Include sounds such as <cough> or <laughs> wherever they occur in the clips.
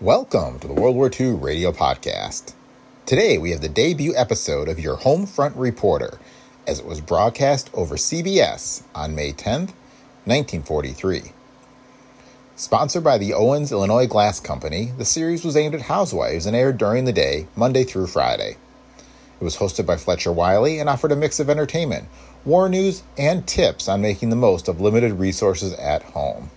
Welcome to the World War II Radio Podcast. Today we have the debut episode of your Home Front Reporter as it was broadcast over CBS on May 10th, 1943. Sponsored by the Owens Illinois Glass Company, the series was aimed at housewives and aired during the day, Monday through Friday. It was hosted by Fletcher Wiley and offered a mix of entertainment, war news, and tips on making the most of limited resources at home.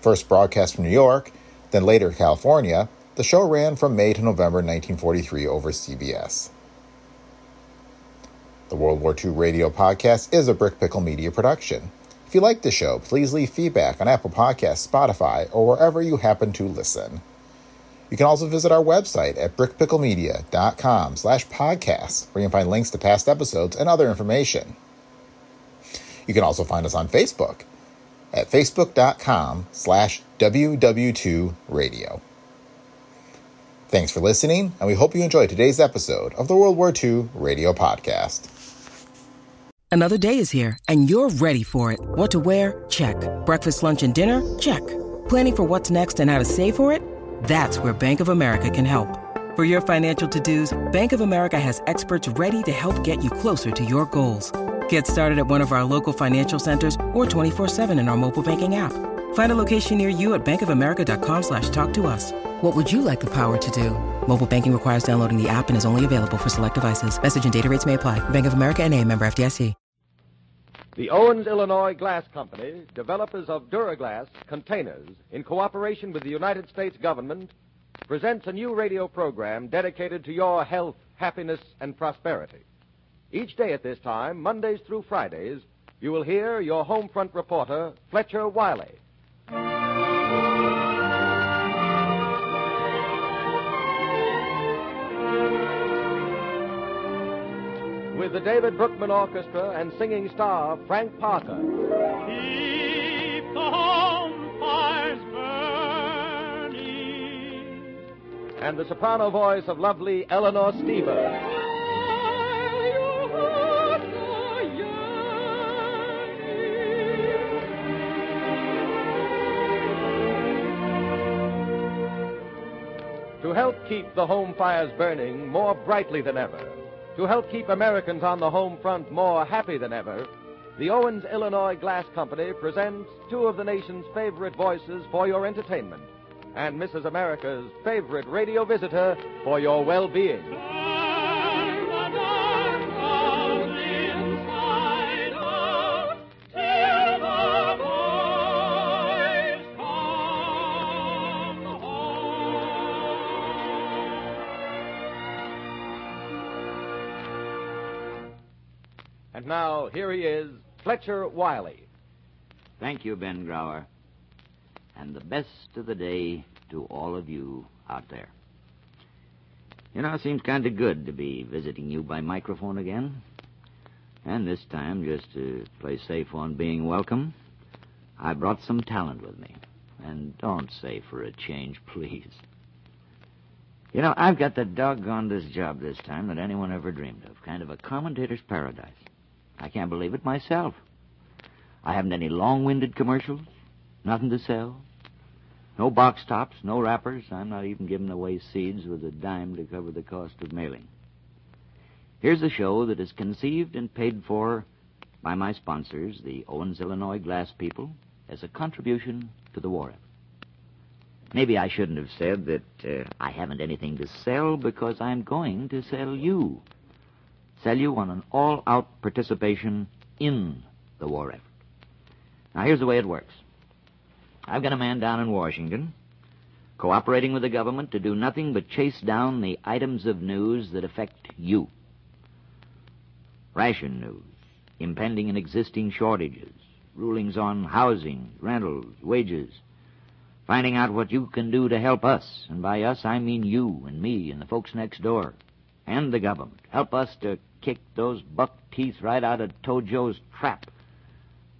First broadcast from New York, then later California, the show ran from May to November 1943 over CBS. The World War II Radio Podcast is a Brick Pickle Media production. If you like the show, please leave feedback on Apple Podcasts, Spotify, or wherever you happen to listen. You can also visit our website at brickpicklemedia.com slash podcasts, where you can find links to past episodes and other information. You can also find us on Facebook at facebook.com slash WW2radio. Thanks for listening, and we hope you enjoyed today's episode of the World War II Radio Podcast. Another day is here, and you're ready for it. What to wear? Check. Breakfast, lunch, and dinner? Check. Planning for what's next and how to save for it? That's where Bank of America can help. For your financial to-dos, Bank of America has experts ready to help get you closer to your goals. Get started at one of our local financial centers or 24-7 in our mobile banking app. Find a location near you at bankofamerica.com slash talk to us. What would you like the power to do? Mobile banking requires downloading the app and is only available for select devices. Message and data rates may apply. Bank of America and a member FDIC. The Owens Illinois Glass Company, developers of Duraglass containers, in cooperation with the United States government, presents a new radio program dedicated to your health, happiness, and prosperity. Each day at this time, Mondays through Fridays, you will hear your home front reporter, Fletcher Wiley. With the David Broekman Orchestra and singing star Frank Parker. Keep the home fires burning. And the soprano voice of lovely Eleanor Steber. To help keep the home fires burning more brightly than ever, to help keep Americans on the home front more happy than ever, the Owens Illinois Glass Company presents two of the nation's favorite voices for your entertainment and Mrs. America's favorite radio visitor for your well being. Here he is, Fletcher Wiley. Thank you, Ben Grauer. And the best of the day to all of you out there. You know, it seems kind of good to be visiting you by microphone again. And this time, just to play safe on being welcome, I brought some talent with me. And don't say for a change, <laughs> please. You know, I've got the doggonedest job this time that anyone ever dreamed of. Kind of a commentator's paradise. I can't believe it myself. I haven't any long-winded commercials, nothing to sell, no box tops, no wrappers. I'm not even giving away seeds with a dime to cover the cost of mailing. Here's a show that is conceived and paid for by my sponsors, the Owens Illinois Glass people, as a contribution to the war effort. Maybe I shouldn't have said that uh, I haven't anything to sell because I'm going to sell you. Sell you on an all out participation in the war effort. Now, here's the way it works I've got a man down in Washington cooperating with the government to do nothing but chase down the items of news that affect you. Ration news, impending and existing shortages, rulings on housing, rentals, wages, finding out what you can do to help us. And by us, I mean you and me and the folks next door and the government. Help us to kick those buck teeth right out of Tojo's trap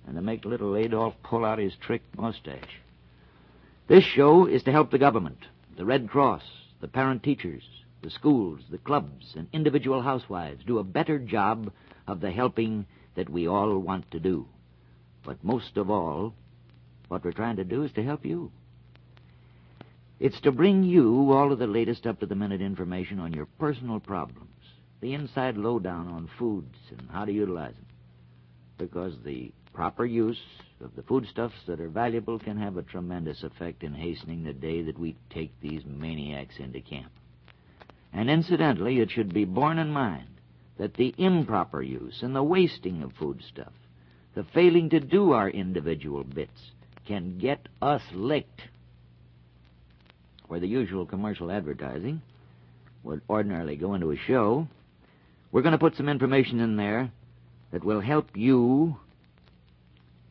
and to make little Adolf pull out his trick mustache. This show is to help the government, the Red Cross, the parent teachers, the schools, the clubs, and individual housewives do a better job of the helping that we all want to do. But most of all, what we're trying to do is to help you. It's to bring you all of the latest up to the minute information on your personal problems, the inside lowdown on foods and how to utilize them. Because the proper use of the foodstuffs that are valuable can have a tremendous effect in hastening the day that we take these maniacs into camp. And incidentally, it should be borne in mind that the improper use and the wasting of foodstuff, the failing to do our individual bits, can get us licked. Where the usual commercial advertising would ordinarily go into a show, we're going to put some information in there that will help you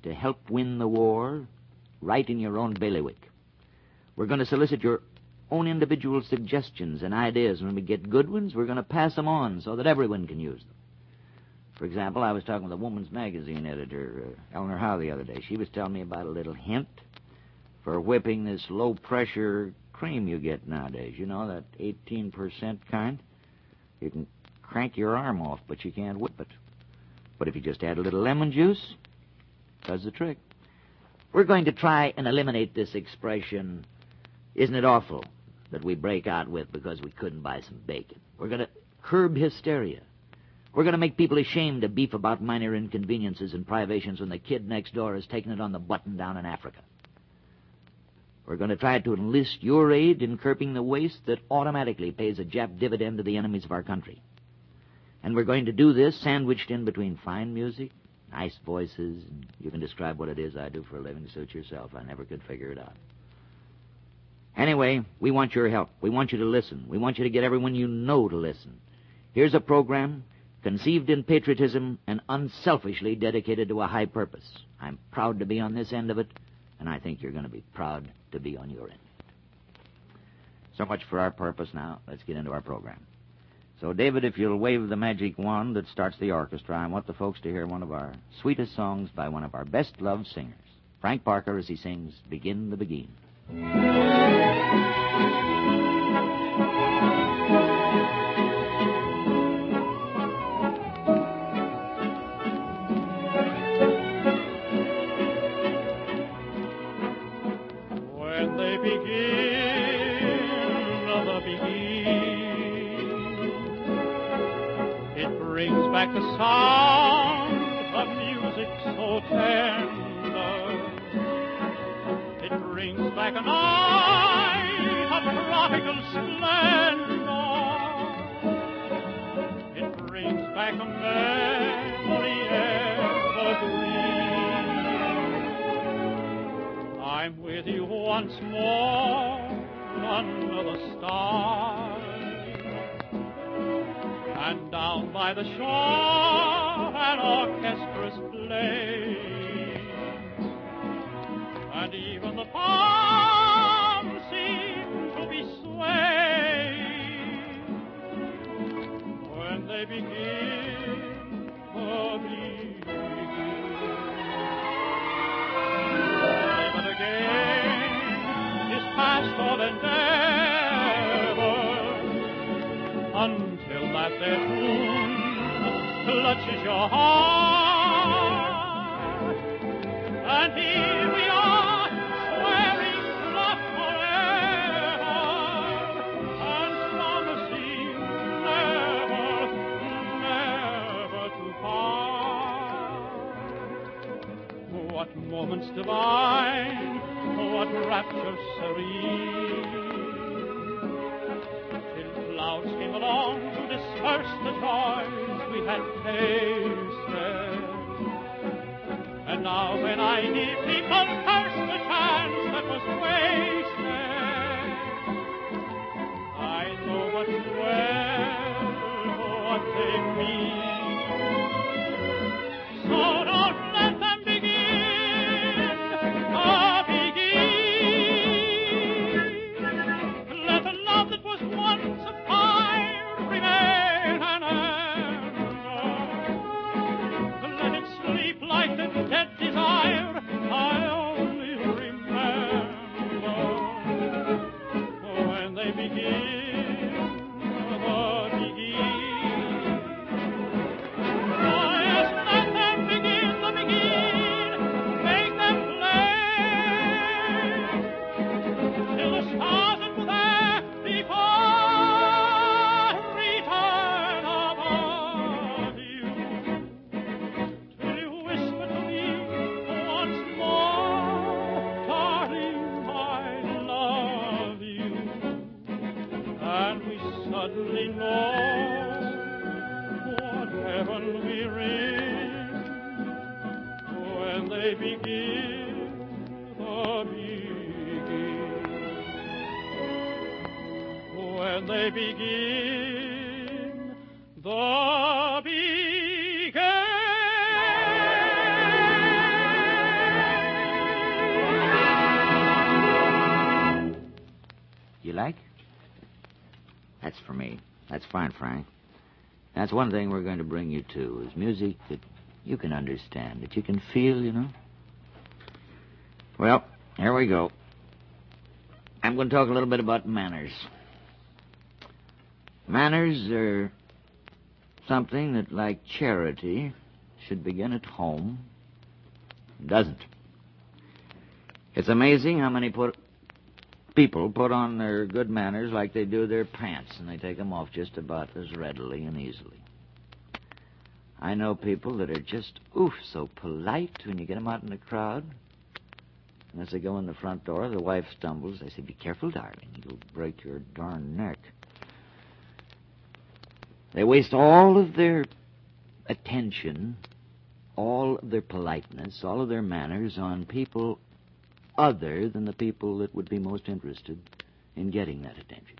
to help win the war right in your own bailiwick. We're going to solicit your own individual suggestions and ideas. When we get good ones, we're going to pass them on so that everyone can use them. For example, I was talking with a woman's magazine editor, uh, Eleanor Howe, the other day. She was telling me about a little hint for whipping this low pressure cream you get nowadays. You know, that 18% kind? You can crank your arm off, but you can't whip it. But if you just add a little lemon juice, does the trick. We're going to try and eliminate this expression, isn't it awful, that we break out with because we couldn't buy some bacon. We're going to curb hysteria. We're going to make people ashamed to beef about minor inconveniences and privations when the kid next door is taking it on the button down in Africa. We're going to try to enlist your aid in curbing the waste that automatically pays a Jap dividend to the enemies of our country. And we're going to do this sandwiched in between fine music, nice voices, and you can describe what it is I do for a living to suit yourself. I never could figure it out. Anyway, we want your help. We want you to listen. We want you to get everyone you know to listen. Here's a program conceived in patriotism and unselfishly dedicated to a high purpose. I'm proud to be on this end of it, and I think you're going to be proud to be on your end. So much for our purpose now. Let's get into our program. So, David, if you'll wave the magic wand that starts the orchestra, I want the folks to hear one of our sweetest songs by one of our best loved singers, Frank Parker, as he sings Begin the Beguine. Sound of music so tender. It brings back a night of tropical splendor. It brings back a memory evergreen. I'm with you once more under the stars. And down by the shore an orchestra's playing. And even the palms seem to be swaying when they begin the Beguine. But again is past all endeavor their tune clutches your heart. And here we are, swearing love forever, and promising never, never to part. What moments divine, what rapture serene. Till clouds came along to the joys we had tasted. And now when I people curse the chance that was wasted, I know but well oh, what they mean. Like? That's for me. That's fine, Frank. That's one thing we're going to bring you to is music that you can understand, that you can feel, you know. Well, here we go. I'm going to talk a little bit about manners. Manners are something that, like charity, should begin at home. Doesn't. It's amazing how many put people put on their good manners like they do their pants, and they take them off just about as readily and easily. I know people that are just, oof, so polite when you get them out in the crowd. And as they go in the front door, the wife stumbles. They say, Be careful, darling. You'll break your darn neck. They waste all of their attention, all of their politeness, all of their manners on people other than the people that would be most interested in getting that attention.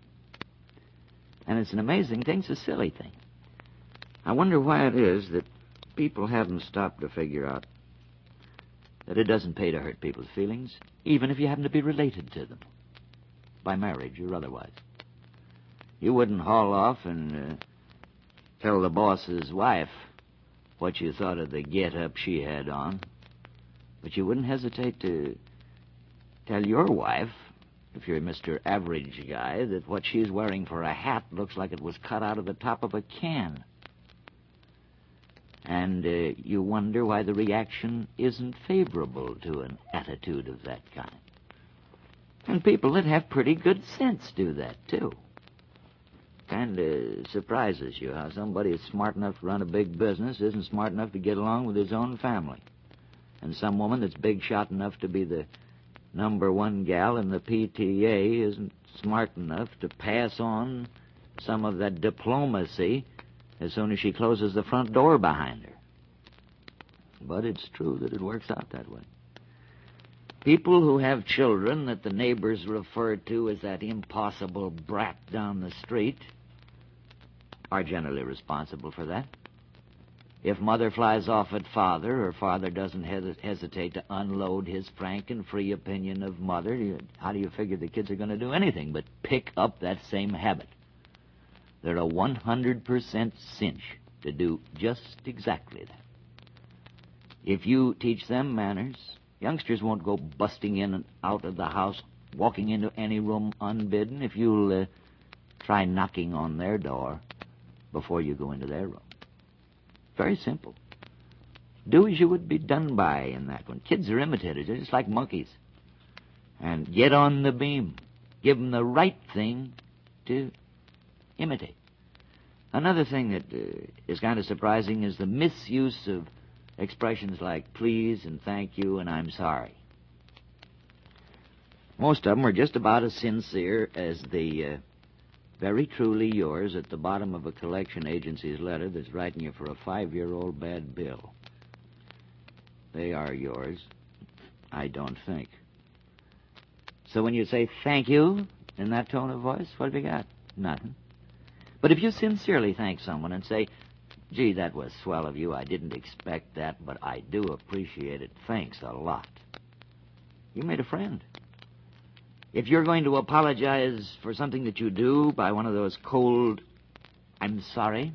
And it's an amazing thing, it's a silly thing. I wonder why it is that people haven't stopped to figure out that it doesn't pay to hurt people's feelings, even if you happen to be related to them, by marriage or otherwise. You wouldn't haul off and uh, tell the boss's wife what you thought of the get-up she had on, but you wouldn't hesitate to tell your wife, if you're a Mr. Average Guy, that what she's wearing for a hat looks like it was cut out of the top of a can. And uh, you wonder why the reaction isn't favorable to an attitude of that kind. And people that have pretty good sense do that, too. Kind of surprises you how somebody is smart enough to run a big business isn't smart enough to get along with his own family. And some woman that's big shot enough to be the number one gal in the PTA isn't smart enough to pass on some of that diplomacy as soon as she closes the front door behind her. But it's true that it works out that way. People who have children that the neighbors refer to as that impossible brat down the street are generally responsible for that. If mother flies off at father, or father doesn't hes- hesitate to unload his frank and free opinion of mother, you, how do you figure the kids are going to do anything but pick up that same habit? They're a 100% cinch to do just exactly that. If you teach them manners, youngsters won't go busting in and out of the house, walking into any room unbidden if you'll uh, try knocking on their door before you go into their room. Very simple. Do as you would be done by in that one. Kids are imitators. They're just like monkeys. And get on the beam. Give them the right thing to imitate. Another thing that uh, is kind of surprising is the misuse of expressions like please and thank you and I'm sorry. Most of them are just about as sincere as the uh, very truly yours at the bottom of a collection agency's letter that's writing you for a five-year-old bad bill. They are yours. I don't think. So when you say thank you in that tone of voice, what have you got? Nothing. But if you sincerely thank someone and say, gee, that was swell of you, I didn't expect that, but I do appreciate it, thanks a lot, you made a friend. If you're going to apologize for something that you do by one of those cold, I'm sorry,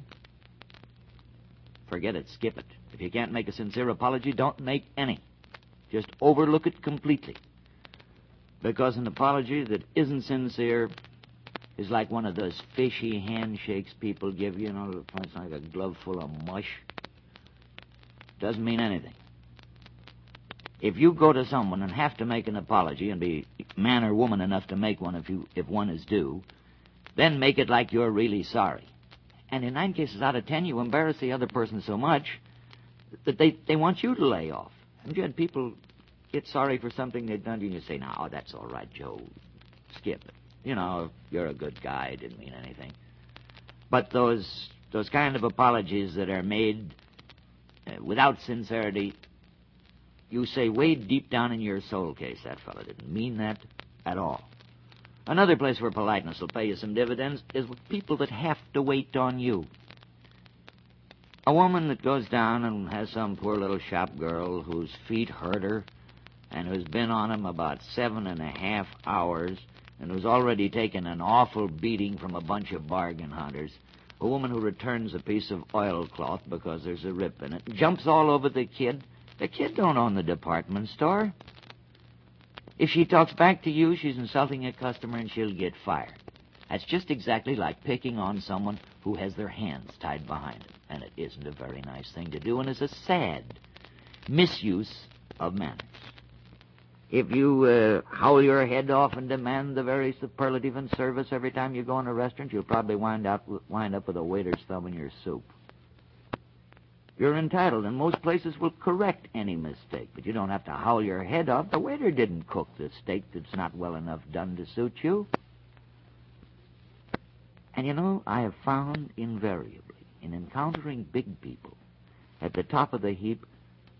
forget it, skip it. If you can't make a sincere apology, don't make any. Just overlook it completely. Because an apology that isn't sincere is like one of those fishy handshakes people give you, you know, it's like a glove full of mush. Doesn't mean anything. If you go to someone and have to make an apology and be man or woman enough to make one if you if one is due, then make it like you're really sorry. And in nine cases out of ten, you embarrass the other person so much that they, they want you to lay off. Have you had people get sorry for something they've done to you and you say, no, that's all right, Joe. Skip it. You know, you're a good guy. Didn't mean anything. But those those kind of apologies that are made uh, without sincerity, you say way deep down in your soul case that fellow didn't mean that at all. Another place where politeness will pay you some dividends is with people that have to wait on you. A woman that goes down and has some poor little shop girl whose feet hurt her and who's been on him about seven and a half hours and who's already taken an awful beating from a bunch of bargain hunters. A woman who returns a piece of oilcloth because there's a rip in it, jumps all over the kid. The kid don't own the department store. If she talks back to you, she's insulting a customer and she'll get fired. That's just exactly like picking on someone who has their hands tied behind them. And it isn't a very nice thing to do and is a sad misuse of manners. If you uh, howl your head off and demand the very superlative in service every time you go in a restaurant, you'll probably wind up, wind up with a waiter's thumb in your soup. You're entitled, and most places will correct any mistake, but you don't have to howl your head off. The waiter didn't cook the steak that's not well enough done to suit you. And you know, I have found invariably, in encountering big people, at the top of the heap,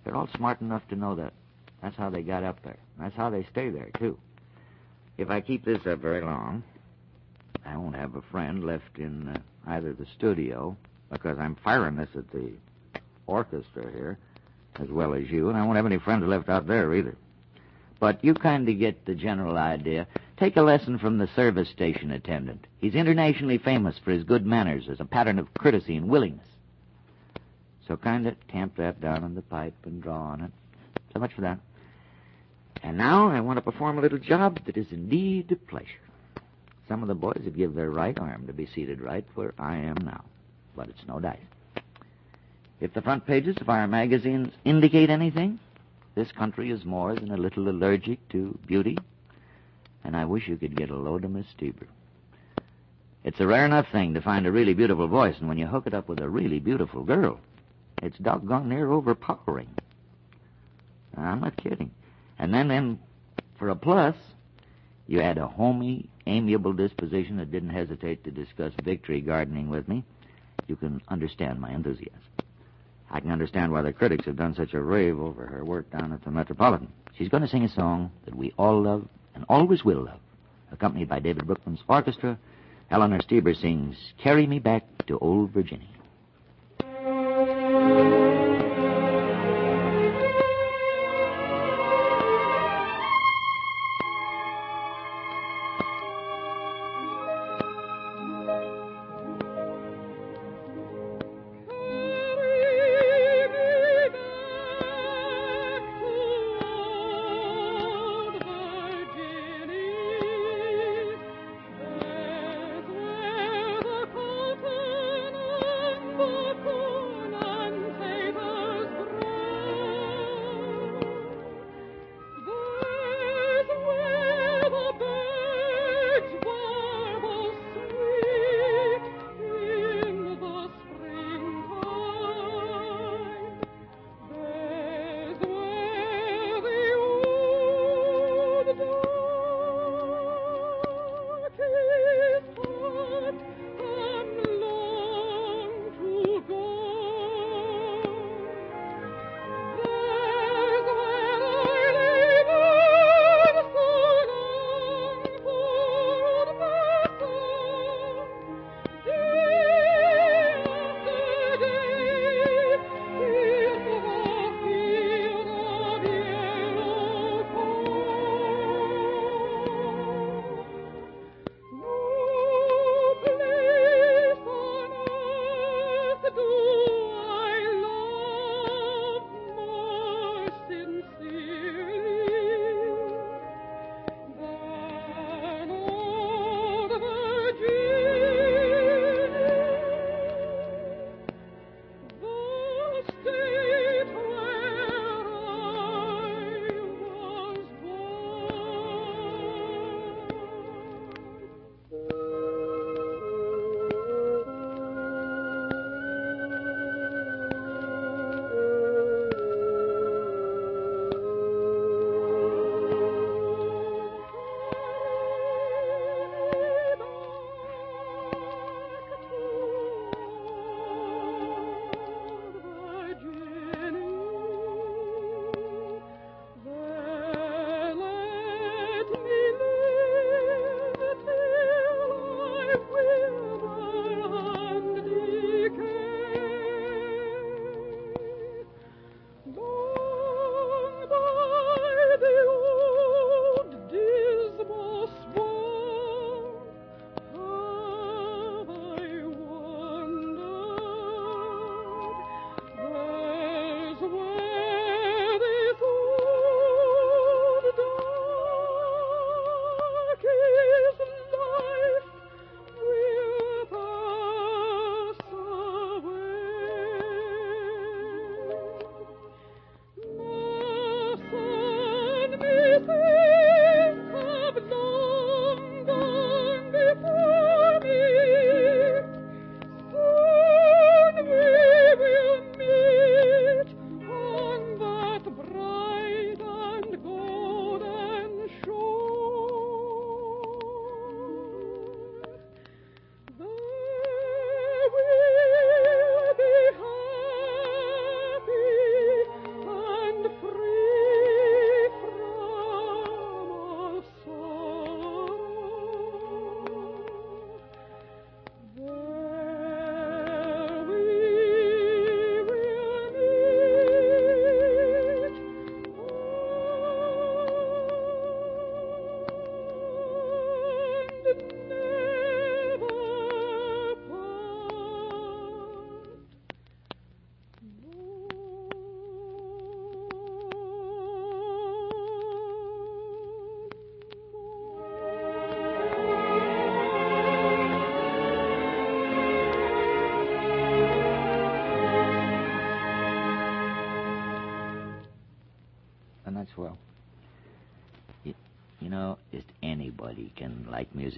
they're all smart enough to know that that's how they got up there. That's how they stay there, too. If I keep this up very long, I won't have a friend left in uh, either the studio, because I'm firing this at the orchestra here, as well as you, and I won't have any friends left out there either. But you kind of get the general idea. Take a lesson from the service station attendant. He's internationally famous for his good manners as a pattern of courtesy and willingness. So kind of tamp that down on the pipe and draw on it. So much for that. And now I want to perform a little job that is indeed a pleasure. Some of the boys would give their right arm to be seated right where I am now, but it's no dice. If the front pages of our magazines indicate anything, this country is more than a little allergic to beauty, and I wish you could get a load of Miss Steber. It's a rare enough thing to find a really beautiful voice, and when you hook it up with a really beautiful girl, it's doggone near overpowering. I'm not kidding. And then, then, for a plus, you had a homey, amiable disposition that didn't hesitate to discuss victory gardening with me. You can understand my enthusiasm. I can understand why the critics have done such a rave over her work down at the Metropolitan. She's going to sing a song that we all love and always will love. Accompanied by David Broekman's orchestra, Eleanor Steber sings Carry Me Back to Old Virginia.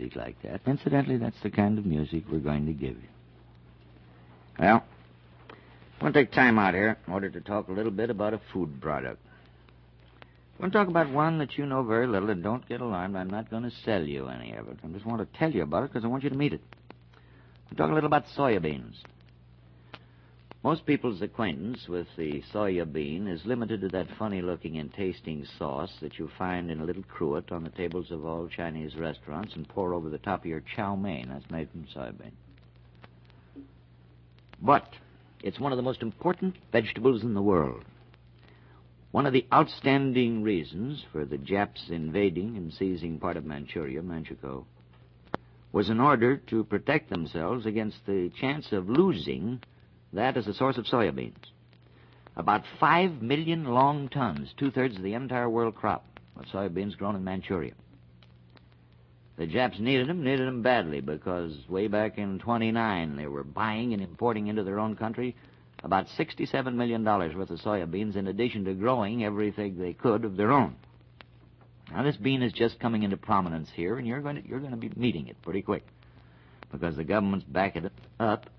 Music like that. Incidentally, that's the kind of music we're going to give you. Well, to take time out here in order to talk a little bit about a food product. To talk about one that you know very little, and don't get alarmed. I'm not going to sell you any of it. I just want to tell you about it because I want you to meet it. I'll talk a little about soya beans. Most people's acquaintance with the soya bean is limited to that funny looking and tasting sauce that you find in a little cruet on the tables of all Chinese restaurants and pour over the top of your chow mein. That's made from soybean. But it's one of the most important vegetables in the world. One of the outstanding reasons for the Japs invading and seizing part of Manchuria, Manchukuo, was in order to protect themselves against the chance of losing that the source of soybeans. About five million long tons, two thirds of the entire world crop of soybeans grown in Manchuria. The Japs needed them, needed them badly, because way back in 29, they were buying and importing into their own country about $67 million worth of soybeans in addition to growing everything they could of their own. Now, this bean is just coming into prominence here, and you're going to, you're going to be meeting it pretty quick because the government's backing it up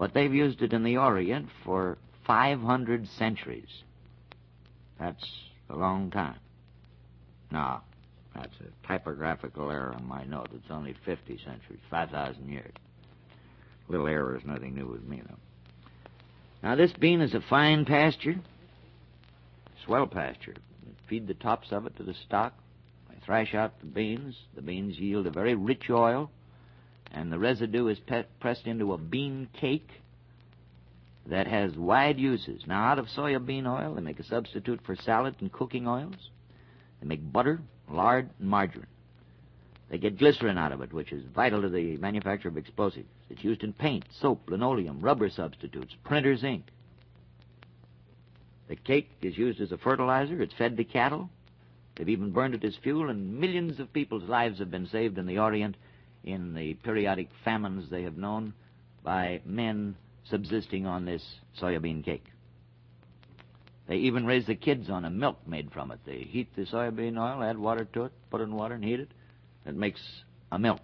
but they've used it in the Orient for 500 centuries. That's a long time. No, that's a typographical error on my note. It's only 50 centuries, 5,000 years. Little error is nothing new with me, though. Now, this bean is a fine pasture, swell pasture. feed the tops of it to the stock. They thrash out the beans. The beans yield a very rich oil and the residue is pe- pressed into a bean cake that has wide uses. Now, out of soya bean oil, they make a substitute for salad and cooking oils. They make butter, lard, and margarine. They get glycerin out of it, which is vital to the manufacture of explosives. It's used in paint, soap, linoleum, rubber substitutes, printer's ink. The cake is used as a fertilizer. It's fed to cattle. They've even burned it as fuel, and millions of people's lives have been saved in the Orient in the periodic famines they have known by men subsisting on this soybean cake. They even raise the kids on a milk made from it. They heat the soybean oil, add water to it, put it in water and heat it. It makes a milk.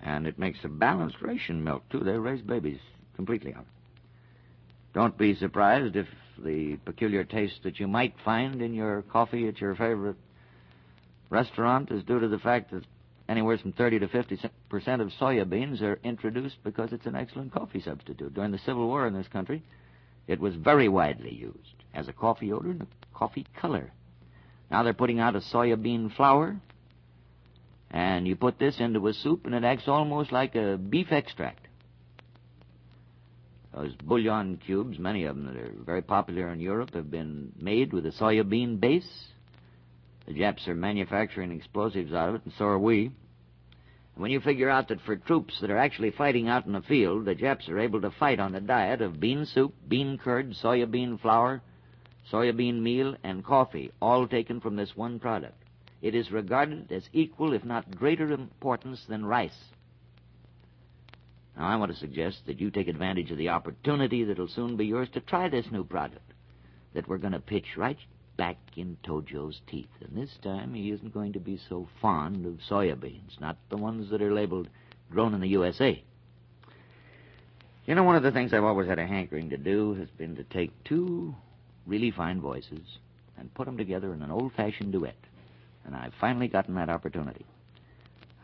And it makes a balanced ration milk, too. They raise babies completely on it. Don't be surprised if the peculiar taste that you might find in your coffee at your favorite restaurant is due to the fact that anywhere from 30 to 50 percent of soya beans are introduced because it's an excellent coffee substitute. During the Civil War in this country, it was very widely used as a coffee odor and a coffee color. Now they're putting out a soya bean flour, and you put this into a soup, and it acts almost like a beef extract. Those bouillon cubes, many of them that are very popular in Europe, have been made with a soya bean base. The Japs are manufacturing explosives out of it, and so are we. When you figure out that for troops that are actually fighting out in the field, the Japs are able to fight on a diet of bean soup, bean curd, soya bean flour, soya bean meal, and coffee, all taken from this one product. It is regarded as equal, if not greater importance than rice. Now, I want to suggest that you take advantage of the opportunity that'll soon be yours to try this new product that we're going to pitch right back in Tojo's teeth. And this time he isn't going to be so fond of soya beans, not the ones that are labeled grown in the USA. You know, one of the things I've always had a hankering to do has been to take two really fine voices and put them together in an old fashioned duet. And I've finally gotten that opportunity.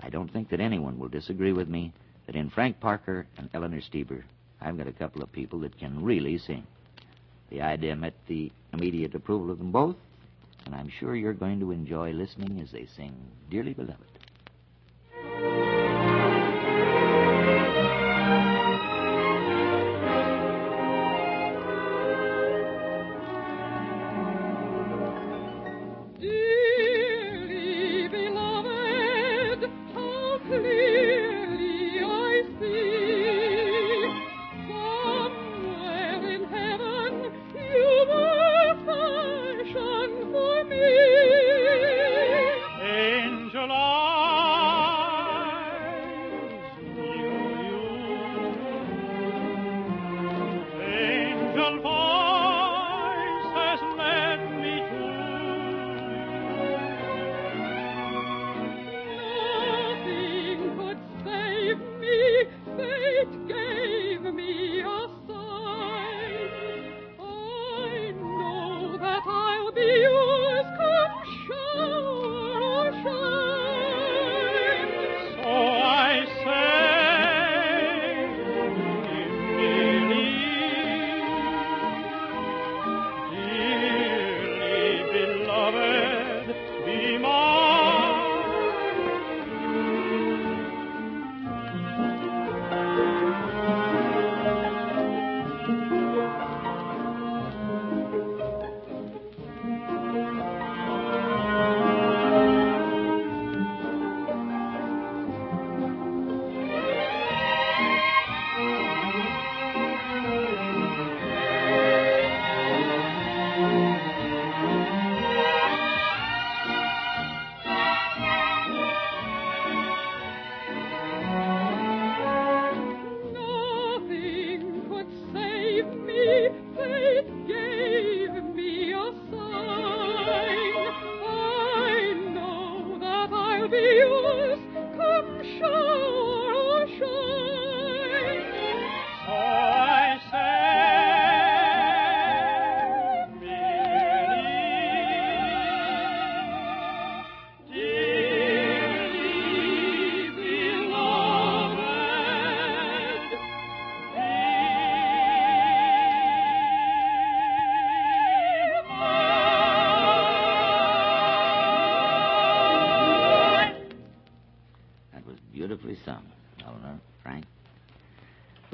I don't think that anyone will disagree with me that in Frank Parker and Eleanor Steber, I've got a couple of people that can really sing. The idea met the immediate approval of them both, and I'm sure you're going to enjoy listening as they sing Dearly Beloved.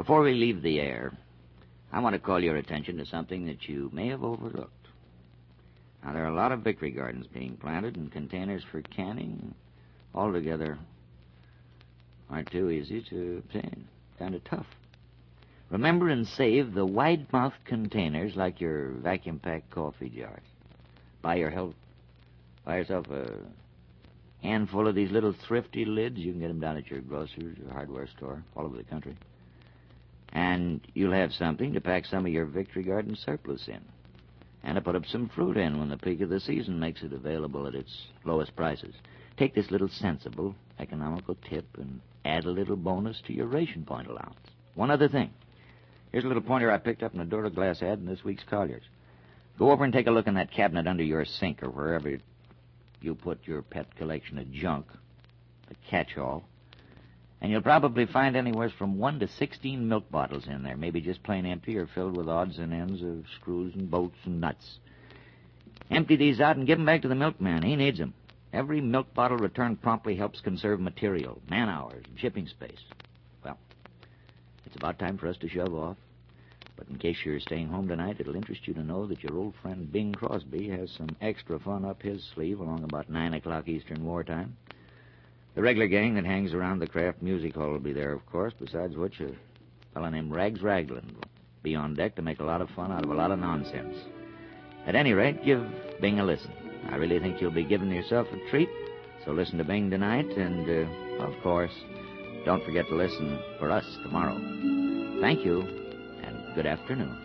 Before we leave the air, I want to call your attention to something that you may have overlooked. Now, there are a lot of victory gardens being planted and containers for canning. Altogether, aren't too easy to obtain. Kind of tough. Remember and save the wide-mouthed containers like your vacuum-packed coffee jars. Buy your help. Buy yourself a handful of these little thrifty lids. You can get them down at your grocer's or hardware store all over the country. And you'll have something to pack some of your Victory Garden surplus in. And to put up some fruit in when the peak of the season makes it available at its lowest prices. Take this little sensible, economical tip and add a little bonus to your ration point allowance. One other thing. Here's a little pointer I picked up in a Duraglass ad in this week's Collier's. Go over and take a look in that cabinet under your sink or wherever you put your pet collection of junk, the catch-all, and you'll probably find anywhere from one to sixteen milk bottles in there, maybe just plain empty or filled with odds and ends of screws and bolts and nuts. Empty these out and give 'em back to the milkman. He needs 'em. Every milk bottle returned promptly helps conserve material, man hours, and shipping space. Well, it's about time for us to shove off. But in case you're staying home tonight, it'll interest you to know that your old friend Bing Crosby has some extra fun up his sleeve along about 9 o'clock Eastern Wartime. The regular gang that hangs around the Kraft Music Hall will be there, of course, besides which a fellow named Rags Ragland will be on deck to make a lot of fun out of a lot of nonsense. At any rate, give Bing a listen. I really think you'll be giving yourself a treat, so listen to Bing tonight, and, uh, of course, don't forget to listen for us tomorrow. Thank you, and good afternoon.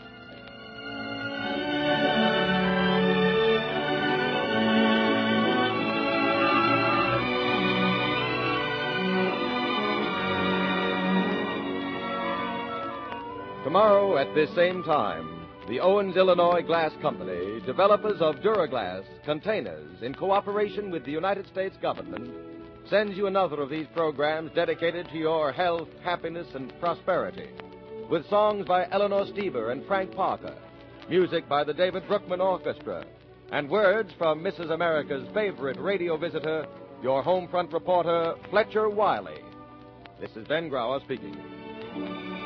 Tomorrow at this same time, the Owens Illinois Glass Company, developers of Duraglass containers in cooperation with the United States government, sends you another of these programs dedicated to your health, happiness, and prosperity. With songs by Eleanor Steber and Frank Parker, music by the David Broekman Orchestra, and words from Mrs. America's favorite radio visitor, your home front reporter, Fletcher Wiley. This is Ben Grauer speaking.